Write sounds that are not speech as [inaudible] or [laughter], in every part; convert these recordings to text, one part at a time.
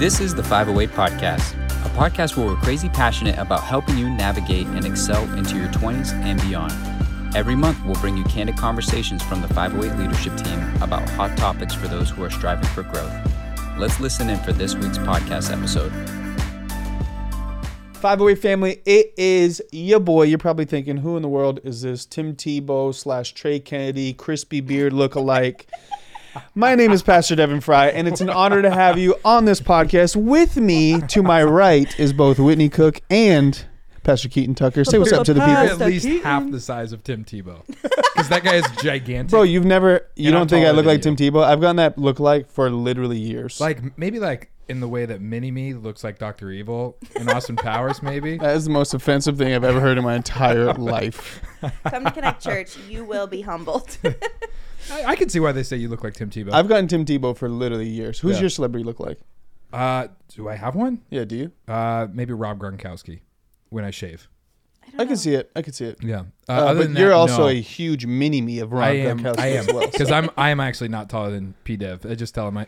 This is the 508 Podcast, a podcast where we're crazy passionate about helping you navigate and excel into your 20s and beyond. Every month, we'll bring you candid conversations from the 508 leadership team about hot topics for those who are striving for growth. Let's listen in for this week's podcast episode. 508 family, it is your boy. You're probably thinking, who in the world is this Tim Tebow slash Trey Kennedy, crispy beard look-alike? My name is Pastor Devon Fry, and it's an honor to have you on this podcast. With me to my right is both Whitney Cook and Pastor Keaton Tucker. Say what's up to the people. at least half the size of Tim Tebow. Because that guy is gigantic. Bro, you've never, you And don't think I taller look than like. Tim Tebow? I've gotten that look like for literally years. like maybe like in the way that Mini Me looks like Doctor Evil in Austin Powers, maybe. that is the most offensive thing I've ever heard in my entire life. Come to Connect Church, you will be humbled. [laughs] I, I can see why they say you look like Tim Tebow. I've gotten Tim Tebow for literally years. Who's Yeah. your celebrity look like? uh, do I have one? Yeah, do you? Uh, maybe Rob Gronkowski when I shave. I can see it. I can see it. Yeah. Uh, Uh, other but than you're that, also no. a huge mini me of Ron I am. Gronkowski I am as well. [laughs] because I'm. I am actually not taller than P Dev. I just tell him I.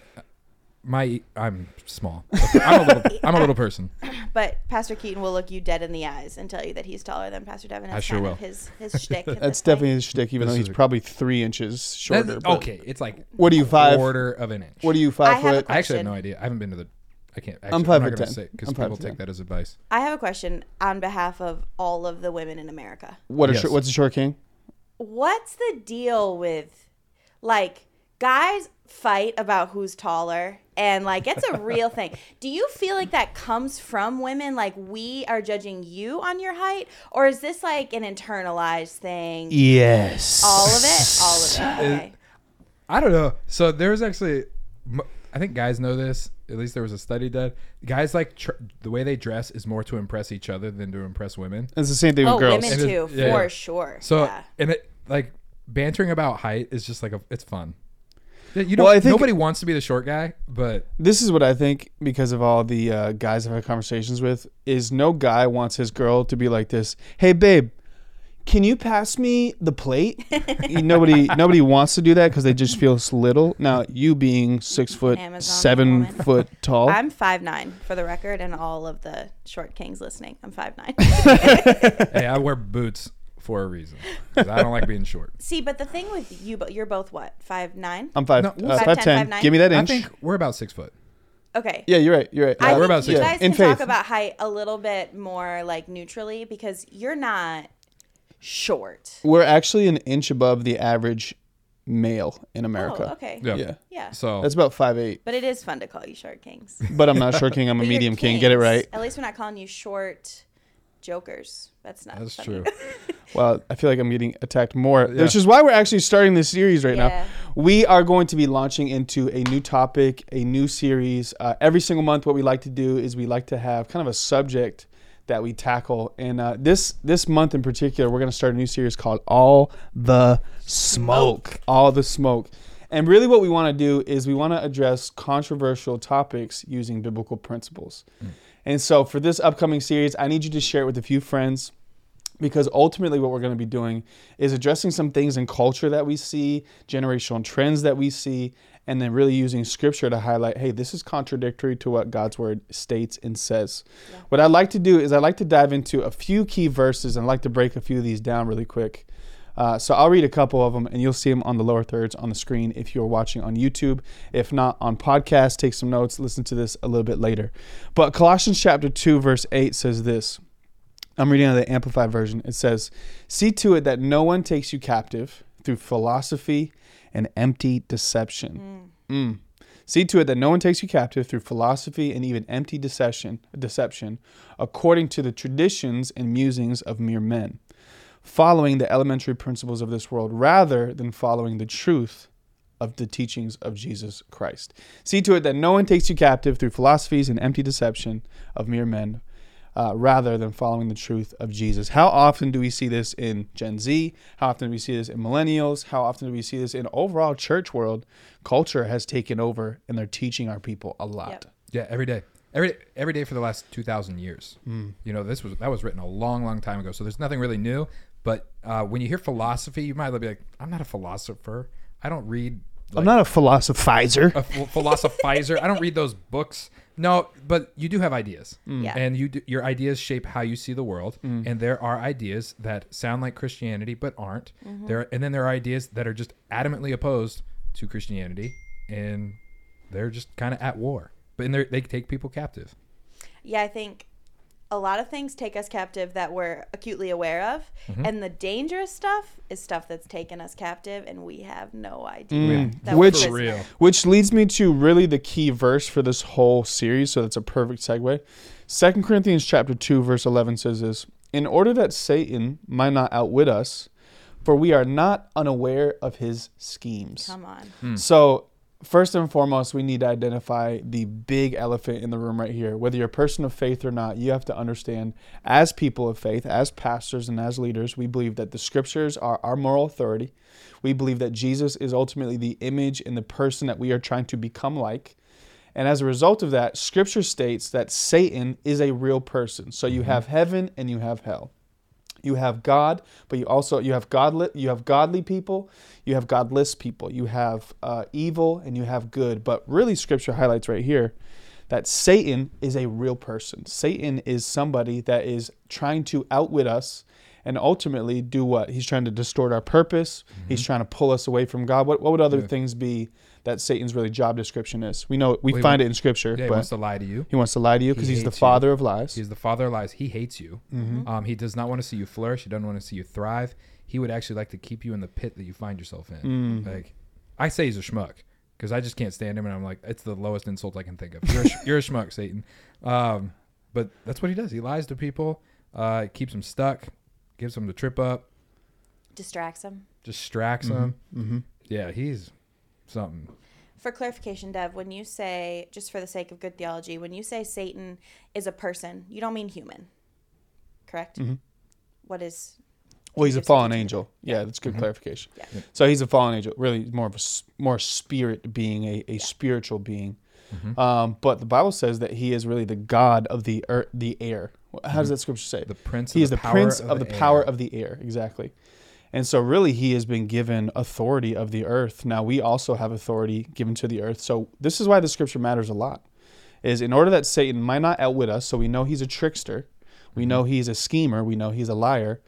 My I'm small. I'm a little. I'm a little person. [laughs] but Pastor Keaton will look you dead in the eyes and tell you that he's taller than Pastor Devon. I That's sure kind will. of his his shtick. at [laughs] That's this point. definitely his shtick, even This though he's is- probably three inches shorter. That's- but- okay, it's like What are you five? quarter of an inch. What are you I five have a foot? I actually have no idea. I haven't been to the. I can't. Actually, I'm I'm, five foot gonna 10. say because I'm five people foot take 10. that as advice. I have a question on behalf of all of the women in America. What a Yes. short, what's a short king? What's the deal with like guys fight about who's taller and like it's a [laughs] real thing. Do you feel like that comes from women like we are judging you on your height or is this like an internalized thing? Yes. All of it? All of it. [laughs] Okay. I don't know. So there's actually, i think guys know this. At least there was a study done. Guys like tr- the way they dress is more to impress each other than to impress women. It's the same thing with Oh, girls. women And too, it- yeah, for yeah. sure. So yeah. and it like bantering about height is just like a it's fun. Yeah, You know, Well, I think- nobody wants to be the short guy, but This is what I think because of all the uh, guys I've had conversations with is no guy wants his girl to be like this. Hey, babe, can you pass me the plate? [laughs] nobody, nobody wants to do that because they just feel little. Now, you being six foot, Amazon seven woman. foot tall, I'm five nine for the record, and all of the short kings listening. I'm five nine. [laughs] hey, I wear boots for a reason. 'Cause I don't like being short. [laughs] See, but the thing with you, but you're both what five nine? I'm five, No, uh, we'll five 5'10", ten. 5'9". Give me that I inch. think we're about six foot. Okay. yeah, you're right. You're right. I Uh, we're think about you six. guys In can talk faith. about height a little bit more like neutrally because you're not short. We're actually an inch above the average male in America. Oh, okay. Yeah. Yeah. Yeah. So That's about five eight. But it is fun to call you short kings. [laughs] But I'm not short king. I'm a [laughs] But you're medium king. Get it kings. right. At least we're not calling you short jokers. That's not. that's funny. true. Well, I feel like I'm getting attacked more, Yeah. which is why we're actually starting this series right Yeah. now. We are going to be launching into a new topic, a new series. Uh, every single month, what we like to do is we like to have kind of a subject that we tackle. And uh, this this month in particular, we're going to start a new series called All the Smoke. All the Smoke. And really, what we want to do is we want to address controversial topics using biblical principles. And so, for this upcoming series, I need you to share it with a few friends because ultimately what we're going to be doing is addressing some things in culture that we see generational trends that we see and then really using scripture to highlight hey this is contradictory to what god's word states and says what i'd like to do is i'd like to dive into a few key verses and i'd like to break a few of these down really quick uh, so I'll read a couple of them, and you'll see them on the lower thirds on the screen if you're watching on YouTube. If not on podcast, take some notes. Listen to this a little bit later. But Colossians chapter two, verse eight says this. I'm reading out of the Amplified version. It says, See to it that no one takes you captive through philosophy and empty deception. Mm. See to it that no one takes you captive through philosophy and even empty deception, deception, according to the traditions and musings of mere men, following the elementary principles of this world rather than following the truth of the teachings of Jesus Christ. See to it that no one takes you captive through philosophies and empty deception of mere men, uh, rather than following the truth of Jesus. How often do we see this in Gen Z? How often do we see this in millennials? How often do we see this in overall church world? Culture has taken over, and they're teaching our people a lot. Yep. Yeah, every day. Every every day for the last two thousand years. Hmm. You know, this was that was written a long, long time ago. So there's nothing really new. But uh, when you hear philosophy, you might be like, "I'm not a philosopher. I don't read I'm not a philosophizer. a ph- philosophizer. I don't read those books. No, but you do have ideas, mm. Yeah. and you do, your ideas shape how you see the world. Mm. And there are ideas that sound like Christianity but aren't. Mm-hmm. There, and then there are ideas that are just adamantly opposed to Christianity, and they're just kind of at war. But and they're- they take people captive. Yeah, I think a lot of things take us captive that we're acutely aware of, Mm-hmm. and the dangerous stuff is stuff that's taken us captive, and we have no idea. Mm. that Which- real. Which leads me to really the key verse for this whole series, so that's a perfect segue. Second Corinthians chapter 2 verse 11 says this, "In order that Satan might not outwit us, for we are not unaware of his schemes." Come on. Hmm. So, first and foremost, we need to identify the big elephant in the room right here. Whether you're a person of faith or not, you have to understand as people of faith, as pastors and as leaders, we believe that the scriptures are our moral authority. We believe that Jesus is ultimately the image and the person that we are trying to become like. And as a result of that, scripture states that Satan is a real person. So you mm-hmm. have heaven and you have hell you have God, but you also you have godly you have godly people, you have godless people, you have uh, evil and you have good. But really, Scripture highlights right here that Satan is a real person. Satan is somebody that is trying to outwit us and ultimately do what? He's trying to distort our purpose. He's trying to pull us away from God. What what would other Yeah. things be that Satan's really job description is? We know we Well, find wa- it in Scripture, Yeah, he wants to lie to you. he wants to lie to you because He he's the hates you. father of lies. He's the father of lies. He hates you. Mm-hmm. Um, he does not want to see you flourish. He doesn't want to see you thrive. He would actually like to keep you in the pit that you find yourself in. Mm. Like, I say he's a schmuck because I just can't stand him, and I'm like, it's the lowest insult I can think of. You're a, sch- [laughs] you're a schmuck, Satan. Um, but that's what he does. He lies to people, uh, keeps them stuck, gives them the trip up, Distracts them. distracts them. mm-hmm. Yeah, he's something. For clarification, Dev, when you say, just for the sake of good theology, when you say Satan is a person, you don't mean human, correct? Mhm. What is? Well, he's a fallen angel. Yeah, that's good clarification. Yeah. Yeah. So he's a fallen angel. Really, more of a more spirit being, a, a spiritual being. Mhm. Um, but the Bible says that he is really the God of the earth, the air. How does that scripture say? The prince. he of is the, power prince of, the, air. power of the air. Exactly. And so, really, he has been given authority of the earth. Now, we also have authority given to the earth. So, this is why the scripture matters a lot. Is in order that Satan might not outwit us, so we know he's a trickster, we know he's a schemer, we know he's a liar.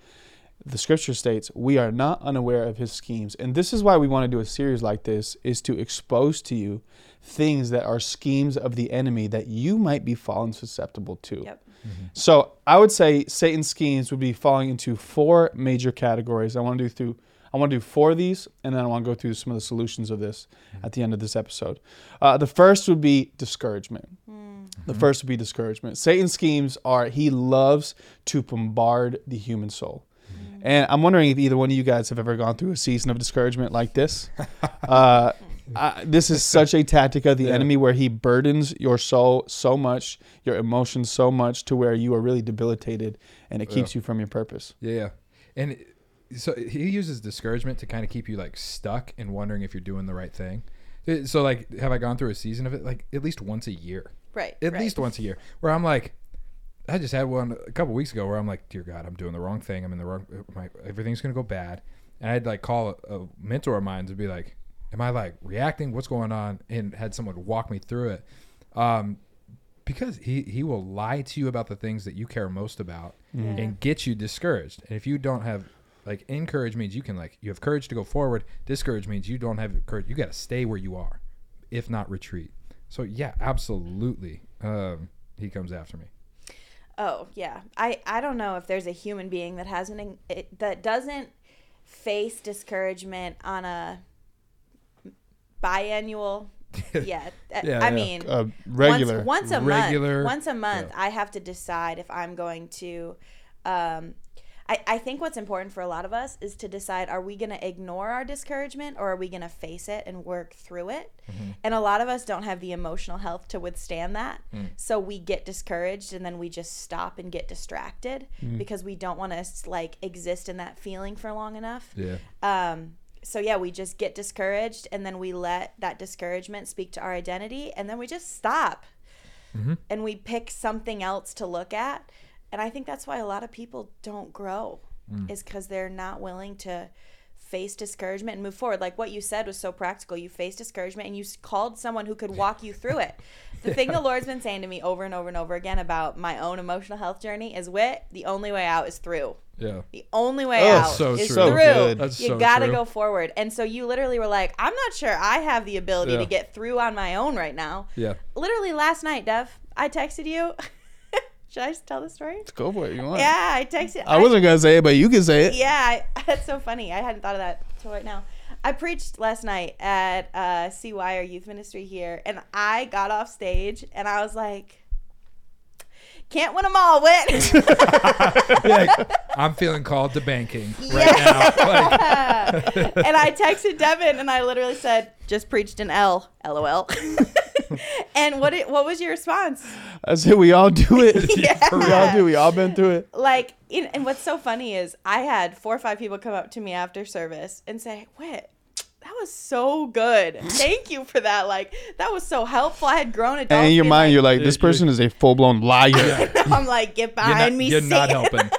The scripture states we are not unaware of his schemes. And this is why we want to do a series like this is to expose to you things that are schemes of the enemy that you might be fallen susceptible to. Yep. So I would say Satan's schemes would be falling into four major categories. I want to do through I want to do four of these, and then I want to go through some of the solutions of this at the end of this episode. Uh, the first would be discouragement. The first would be discouragement. Satan's schemes are he loves to bombard the human soul. And I'm wondering if either one of you guys have ever gone through a season of discouragement like this. [laughs] uh, I, this is such a tactic of the [laughs] Yeah. enemy where he burdens your soul so much, your emotions so much, to where you are really debilitated, and it keeps you from your purpose. Yeah, and so he uses discouragement to kind of keep you like stuck and wondering if you're doing the right thing. Uh, So like, have I gone through a season of it? Like at least once a year, Right. at right. least once a year, where I'm like, I just had one a couple weeks ago where I'm like, dear God, I'm doing the wrong thing. I'm in the wrong. My, everything's gonna go bad, and I'd like call a, a mentor of mine to be like, am I like reacting? What's going on? And had someone walk me through it. Um, because he, he will lie to you about the things that you care most about Yeah. and get you discouraged. And if you don't have like encourage means you can like you have courage to go forward. Discourage means you don't have courage. You got to stay where you are, if not retreat. So yeah, absolutely. Um, he comes after me. Oh yeah, I I don't know if there's a human being that hasn't that doesn't face discouragement on a biannual. [laughs] yeah, Yeah, I yeah. mean, Uh, regular. once, once a Regular- month. Once a month, I have to decide if I'm going to. Um, I, I think what's important for a lot of us is to decide are we going to ignore our discouragement or are we going to face it and work through it? And a lot of us don't have the emotional health to withstand that. So we get discouraged and then we just stop and get distracted because we don't want to like exist in that feeling for long enough. Yeah. Um, so yeah, we just get discouraged and then we let that discouragement speak to our identity and then we just stop mm-hmm. and we pick something else to look at. And I think that's why a lot of people don't grow mm. is because they're not willing to face discouragement and move forward. Like what you said was so practical. You faced discouragement and you called someone who could walk you through it. [laughs] The thing the Lord's been saying to me over and over and over again about my own emotional health journey is wit, the only way out is through. Yeah. The only way Oh, out so is true. Through. you so gotta true. go forward. And so you literally were like, I'm not sure I have the ability Yeah. to get through on my own right now. Yeah. Literally last night, Dev, I texted you. [laughs] Should I just tell the story? Let's Go for it. You want? Yeah, I texted. I wasn't gonna say it, but you can say it. Yeah, I, [laughs] that's so funny. I hadn't thought of that till right now. I preached last night at uh, CY, our youth ministry here, and I got off stage and I was like, "Can't win them all, win." [laughs] [laughs] I'm feeling called to banking right now. Like, and I texted Devon and I literally said, "Just preached an L, lol." [laughs] and what it, what was your response? I said we all do it. [laughs] Yeah. [laughs] we all do. We all been through it. Like, in, and what's so funny is I had four or five people come up to me after service and say, "Wait, that was so good. Thank you for that. Like, that was so helpful. I had grown adults." And in your mind, like- you're like, this person is a full blown liar. I'm like, get you're behind not, me, you're not helping.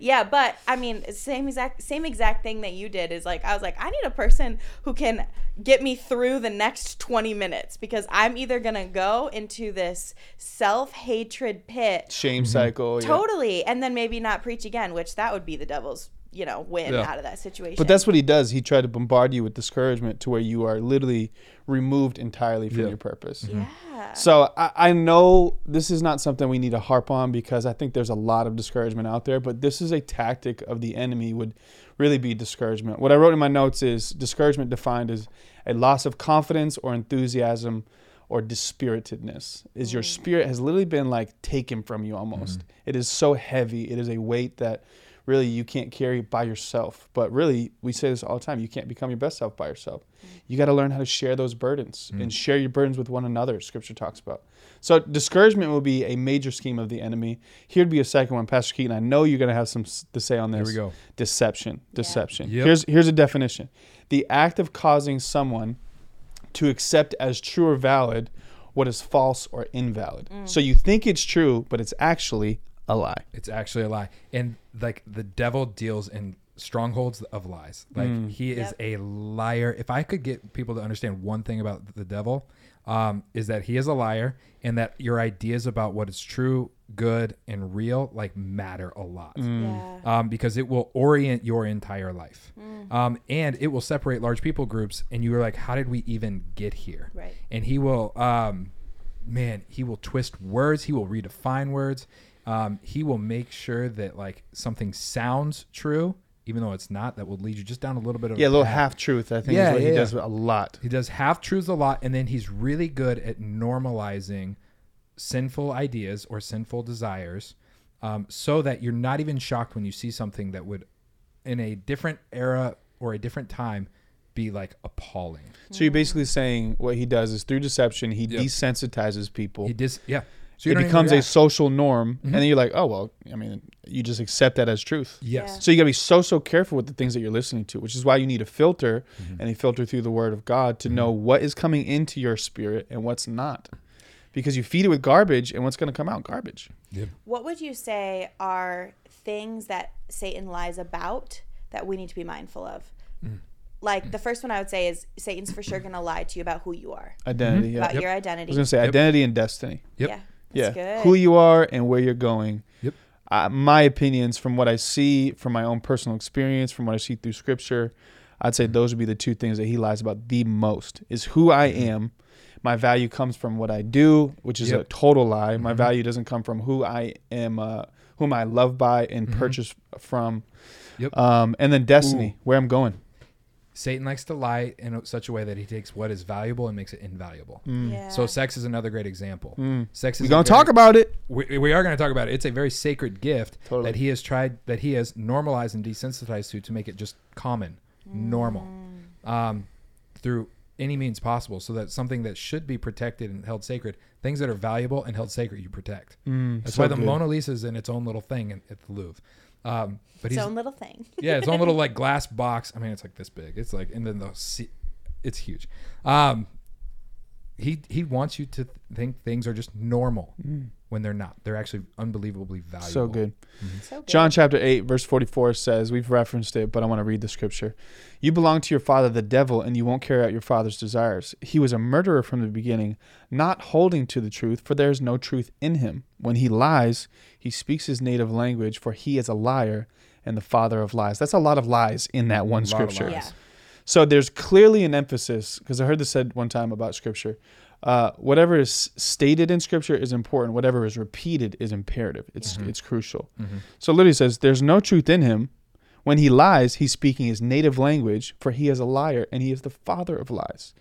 Yeah, but I mean, same exact same exact thing that you did is like I was like, I need a person who can get me through the next 20 minutes because I'm either going to go into this self-hatred pit Shame mm-hmm. cycle. yeah. totally and then maybe not preach again, which that would be the devil's, you know, win Yeah. out of that situation. But that's what he does. He tried to bombard you with discouragement to where you are literally removed entirely from Yeah. your purpose. yeah. Mm-hmm. So I, I know this is not something we need to harp on because I think there's a lot of discouragement out there, but this is a tactic of the enemy would really be discouragement. What I wrote in my notes is discouragement defined as a loss of confidence or enthusiasm or dispiritedness. Is your mm. spirit has literally been like taken from you almost. Mm-hmm. It is so heavy. It is a weight that really you can't carry by yourself. But really, we say this all the time, you can't become your best self by yourself. You got to learn how to share those burdens mm. and share your burdens with one another, scripture talks about. So discouragement will be a major scheme of the enemy. Here'd be a second one, Pastor Keaton. I know you're going to have some to say on this. Here we go. Deception. Deception. Yep. Here's here's a definition. The act of causing someone to accept as true or valid what is false or invalid. Mm. So you think it's true, but it's actually a lie. It's actually a lie. And like the devil deals in strongholds of lies. Like Mm. he is Yep. a liar. If I could get people to understand one thing about the devil, um, is that he is a liar and that your ideas about what is true, good, and real like matter a lot. yeah. Um, because it will orient your entire life. Um, and it will separate large people groups. And you are like, how did we even get here? Right. And he will, um, man, he will twist words. He will redefine words. Um, he will make sure that like something sounds true, even though it's not. That will lead you just down a little bit of Yeah, a little half truth, I think Yeah, is what yeah, he yeah. does a lot. He does half truths a lot, and then he's really good at normalizing sinful ideas or sinful desires, um, so that you're not even shocked when you see something that would, in a different era or a different time, be like appalling. So you're basically saying what he does is through deception, he Yep. desensitizes people. He dis, yeah. So it becomes a social norm, and then you're like, oh well, I mean, you just accept that as truth. yes. Yeah. So you got to be so so careful with the things that you're listening to, which is why you need a filter and a filter through the Word of God to know what is coming into your spirit and what's not, because you feed it with garbage, and what's going to come out garbage. What would you say are things that Satan lies about that we need to be mindful of? Mm. Like the first one I would say is Satan's for sure going to lie to you about who you are, Identity. Yeah. about I your identity. I was going to say Yep. identity and destiny. Yep. Yeah. Yeah. Good. Who you are and where you're going. Yep. Uh, my opinions from what I see, from my own personal experience, from what I see through Scripture, I'd say those would be the two things that he lies about the most: is who I am. My value comes from what I do, which is a total lie. My value doesn't come from who I am, uh, whom I love by and purchase from. Yep. Um, and then destiny, where I'm going. Satan likes to lie in such a way that he takes what is valuable and makes it invaluable. Mm. Yeah. So sex is another great example. Mm. Sex is We're gonna very- talk about it. we, we are going to talk about it. It's a very sacred gift Totally. that he has tried, that he has normalized and desensitized to, to make it just common, mm. normal, um, through any means possible. So that something that should be protected and held sacred, things that are valuable and held sacred, you protect. That's so why the good. Mona Lisa is in its own little thing in, at the Louvre. Um, but his own little thing. [laughs] yeah, its own little like glass box. I mean, it's like this big. It's like, and then the it's huge. Um, he he wants you to think things are just normal mm. when they're not. They're actually unbelievably valuable. So good. Mm-hmm. So good. John chapter 8, verse 44 says, We've referenced it, but I want to read the scripture. You belong to your father, the devil, and you won't carry out your father's desires. He was a murderer from the beginning, not holding to the truth, for there is no truth in him. When he lies, he speaks his native language, for he is a liar and the father of lies. That's a lot of lies in that one A lot of scripture. lies. Yeah. So there's clearly an emphasis, because I heard this said one time about scripture. Uh, whatever is stated in scripture is important. Whatever is repeated is imperative. It's mm-hmm. it's crucial. Mm-hmm. So it literally says, "There's no truth in him. When he lies, he's speaking his native language, for he is a liar and he is the father of lies."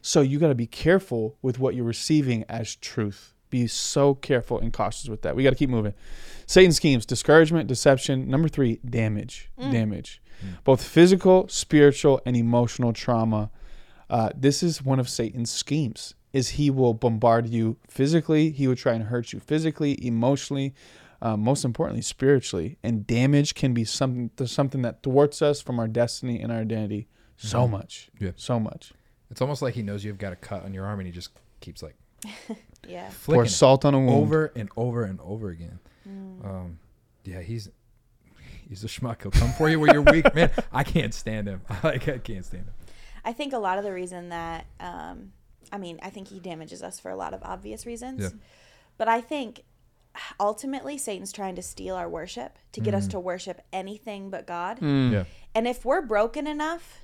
So you got to be careful with what you're receiving as truth. Be so careful and cautious with that. We got to keep moving. Satan schemes: discouragement, deception. Number three, damage. Mm. Damage, both physical, spiritual, and emotional trauma. Uh, this is one of Satan's schemes. Is he will bombard you physically. He will try and hurt you physically, emotionally, uh, most importantly, spiritually. And damage can be something something that thwarts us from our destiny and our identity so much. Yeah. so much. It's almost like he knows you've got a cut on your arm and he just keeps like [laughs] Yeah. flicking Pour salt on a wound. over and over and over again. Um, yeah, he's he's a schmuck. He'll come for you where you're weak, [laughs] man. I can't stand him. [laughs] Like I can't stand him. I think a lot of the reason that, um, I mean, I think he damages us for a lot of obvious reasons. Yeah. But I think ultimately Satan's trying to steal our worship to get us to worship anything but God. Mm. Yeah, And if we're broken enough,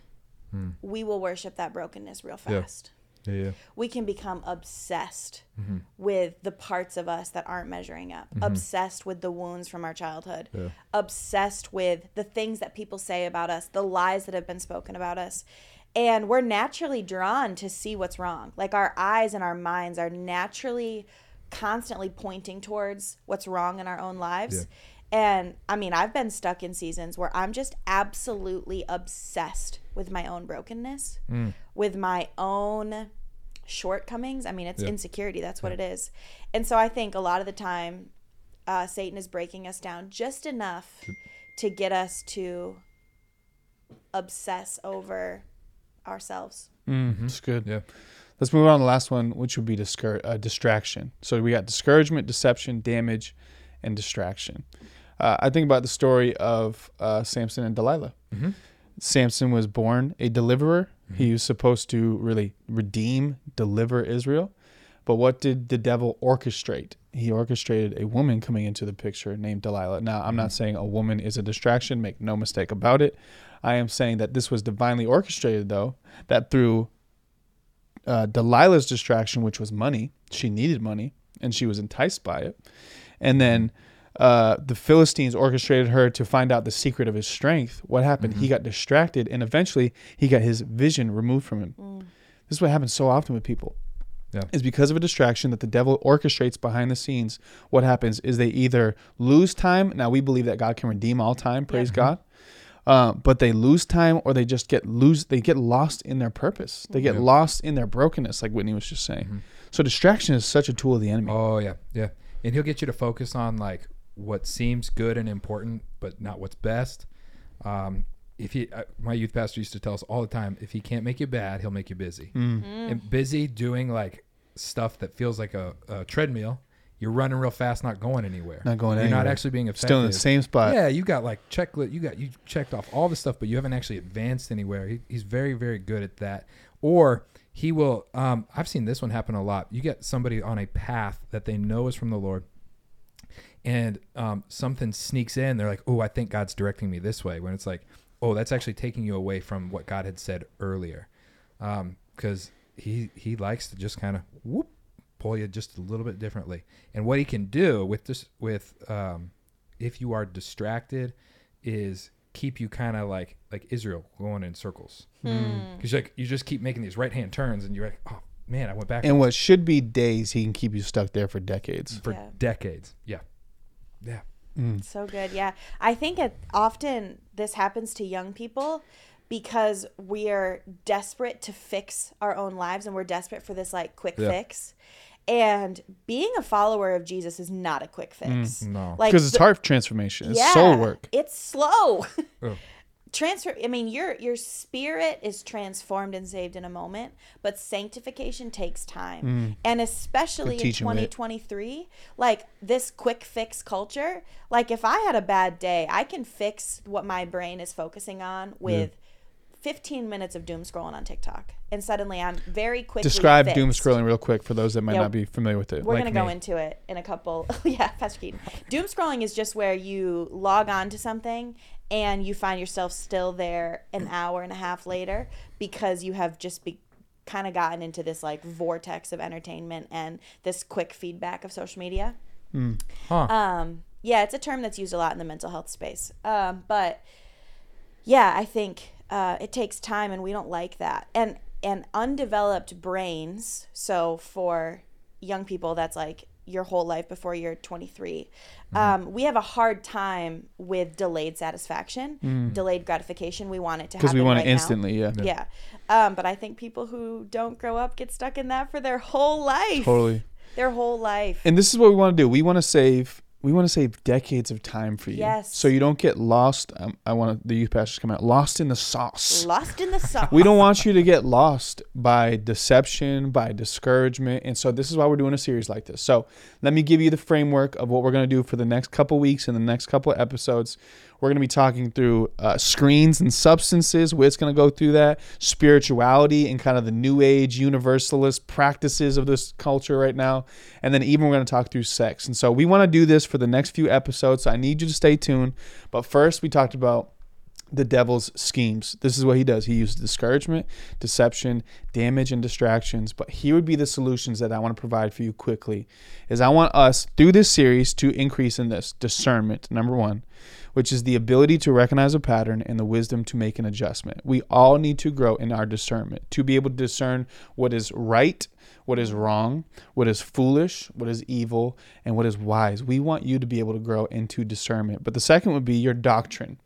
we will worship that brokenness real fast. yeah, yeah. We can become obsessed Mm-hmm. with the parts of us that aren't measuring up, obsessed with the wounds from our childhood, Yeah. obsessed with the things that people say about us, the lies that have been spoken about us. And we're naturally drawn to see what's wrong. Like our eyes and our minds are naturally constantly pointing towards what's wrong in our own lives. And I mean, I've been stuck in seasons where I'm just absolutely obsessed with my own brokenness, with my own shortcomings. I mean, it's Yeah. insecurity. That's what it is. And so I think a lot of the time, uh, Satan is breaking us down just enough to get us to obsess over ourselves. Mm, It's good. Yeah. Let's move on to the last one, which would be discour- uh, distraction. So we got discouragement, deception, damage, and distraction. Uh, I think about the story of uh, Samson and Delilah. Mhm. Samson was born a deliverer. He was supposed to really redeem, deliver Israel. But what did the devil orchestrate? He orchestrated a woman coming into the picture named Delilah. Now, I'm not saying a woman is a distraction, make no mistake about it. I am saying that this was divinely orchestrated, though, that through uh, Delilah's distraction, which was money, she needed money and she was enticed by it. And then uh, the Philistines orchestrated her to find out the secret of his strength. What happened? He got distracted and eventually he got his vision removed from him. This is what happens so often with people. Yeah. Is because of a distraction that the devil orchestrates behind the scenes. What happens is they either lose time. Now we believe that God can redeem all time. Praise God. Uh, but they lose time, or they just get lose. They get lost in their purpose. They get Yeah. lost in their brokenness, like Whitney was just saying. So distraction is such a tool of the enemy. Oh yeah, yeah. And he'll get you to focus on like what seems good and important, but not what's best. Um, if he, uh, my youth pastor used to tell us all the time, if he can't make you bad, he'll make you busy. And busy doing like stuff that feels like a, a treadmill. You're running real fast, not going anywhere. Not going anywhere. You're not actually being effective. Still in the same spot. Yeah, you got like checklist. You got you checked off all the stuff, but you haven't actually advanced anywhere. He, he's very very good at that. Or he will. Um, I've seen this one happen a lot. You get somebody on a path that they know is from the Lord, and um, something sneaks in. They're like, "Oh, I think God's directing me this way." When it's like, "Oh, that's actually taking you away from what God had said earlier," because he he likes to just kind of whoop pull you just a little bit differently. And what he can do with this with um, if you are distracted is keep you kind of like like Israel going in circles because like you just keep making these right hand turns and you're like oh man I went back And what should be days, he can keep you stuck there for decades. for Yeah. decades yeah yeah mm. So good. Yeah. I think it often this happens to young people because we are desperate to fix our own lives and we're desperate for this like quick Yeah. fix. And being a follower of Jesus is not a quick fix. Mm. no Like Because it's the- heart transformation. It's soul work. It's slow. Oh. [laughs] transfer i mean your your spirit is transformed and saved in a moment but sanctification takes time and especially in Mm. teaching, Whit. 2023 like this quick fix culture like if i had a bad day i can fix what my brain is focusing on with 15 minutes of doom scrolling on tiktok and suddenly i'm very quickly Describe fixed. doom scrolling real quick for those that might Yeah. not be familiar with it. We're like gonna go into it in a couple. [laughs] yeah, Pastor Keaton. Doom scrolling is just where you log on to something and you find yourself still there an hour and a half later because you have just be kind of gotten into this like vortex of entertainment and this quick feedback of social media. Huh. Um, yeah, it's a term that's used a lot in the mental health space. Um, but yeah, I think uh, it takes time, and we don't like that. And and undeveloped brains. So for young people, that's like your whole life before you're 23. Um, we have a hard time with delayed satisfaction, delayed gratification. We want it to because we want right it now. instantly. Yeah, Yeah. Um, but I think people who don't grow up get stuck in that for their whole life. totally. Their whole life. And this is what we want to do. We want to save. We want to save decades of time for you. Yes. So you don't get lost. Um, I want the youth pastors to come out lost in the sauce. Lost in the sauce. We don't want you to get lost by deception, by discouragement. And so this is why we're doing a series like this. So let me give you the framework of what we're going to do for the next couple weeks and the next couple of episodes. We're going to be talking through uh, screens and substances. Whit's going to go through that, spirituality and kind of the new age universalist practices of this culture right now. And then even we're going to talk through sex. And so we want to do this for the next few episodes. So I need you to stay tuned. But first, we talked about the devil's schemes. This is what he does. He uses discouragement, deception, damage, and distractions. But here would be the solutions that I want to provide for you quickly. Is I want us through this series to increase in this discernment, number one, which is the ability to recognize a pattern and the wisdom to make an adjustment. We all need to grow in our discernment to be able to discern what is right, what is wrong, what is foolish, what is evil, and what is wise. We want you to be able to grow into discernment. But the second would be your doctrine.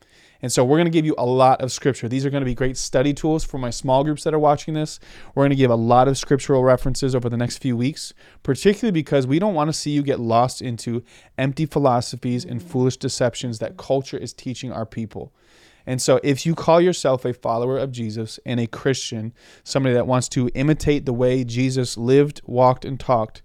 And so we're going to give you a lot of scripture. These are going to be great study tools for my small groups that are watching this. We're going to give a lot of scriptural references over the next few weeks, particularly because we don't want to see you get lost into empty philosophies and foolish deceptions that culture is teaching our people. And so, if you call yourself a follower of Jesus and a Christian, somebody that wants to imitate the way Jesus lived, walked, and talked,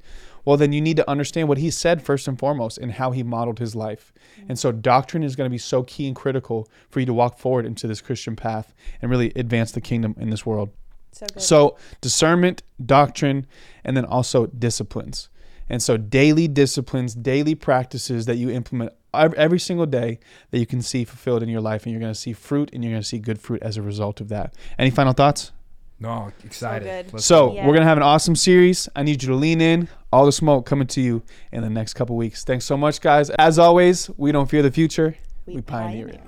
well, then you need to understand what he said first and foremost and how he modeled his life. And so, doctrine is going to be so key and critical for you to walk forward into this Christian path and really advance the kingdom in this world. So good. So, discernment, doctrine, and then also disciplines. And so, daily disciplines, daily practices that you implement every single day that you can see fulfilled in your life, and you're going to see fruit and you're going to see good fruit as a result of that. Any final thoughts? No, excited. good. So, Yeah. we're going to have an awesome series. I need you to lean in. All the smoke coming to you in the next couple weeks. Thanks so much, guys. As always, we don't fear the future, we, pioneer it.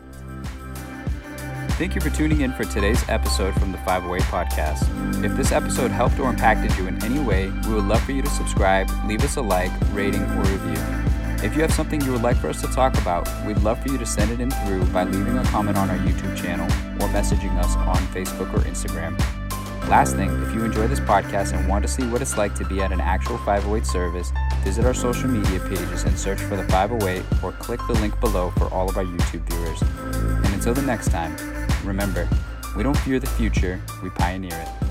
Thank you for tuning in for today's episode from the 508 Podcast. If this episode helped or impacted you in any way, we would love for you to subscribe, leave us a like, rating, or review. If you have something you would like for us to talk about, we'd love for you to send it in through by leaving a comment on our YouTube channel or messaging us on Facebook or Instagram. Last thing, if you enjoy this podcast and want to see what it's like to be at an actual 508 service, visit our social media pages and search for the 508 or click the link below for all of our YouTube viewers. And until the next time, remember, we don't fear the future, we pioneer it.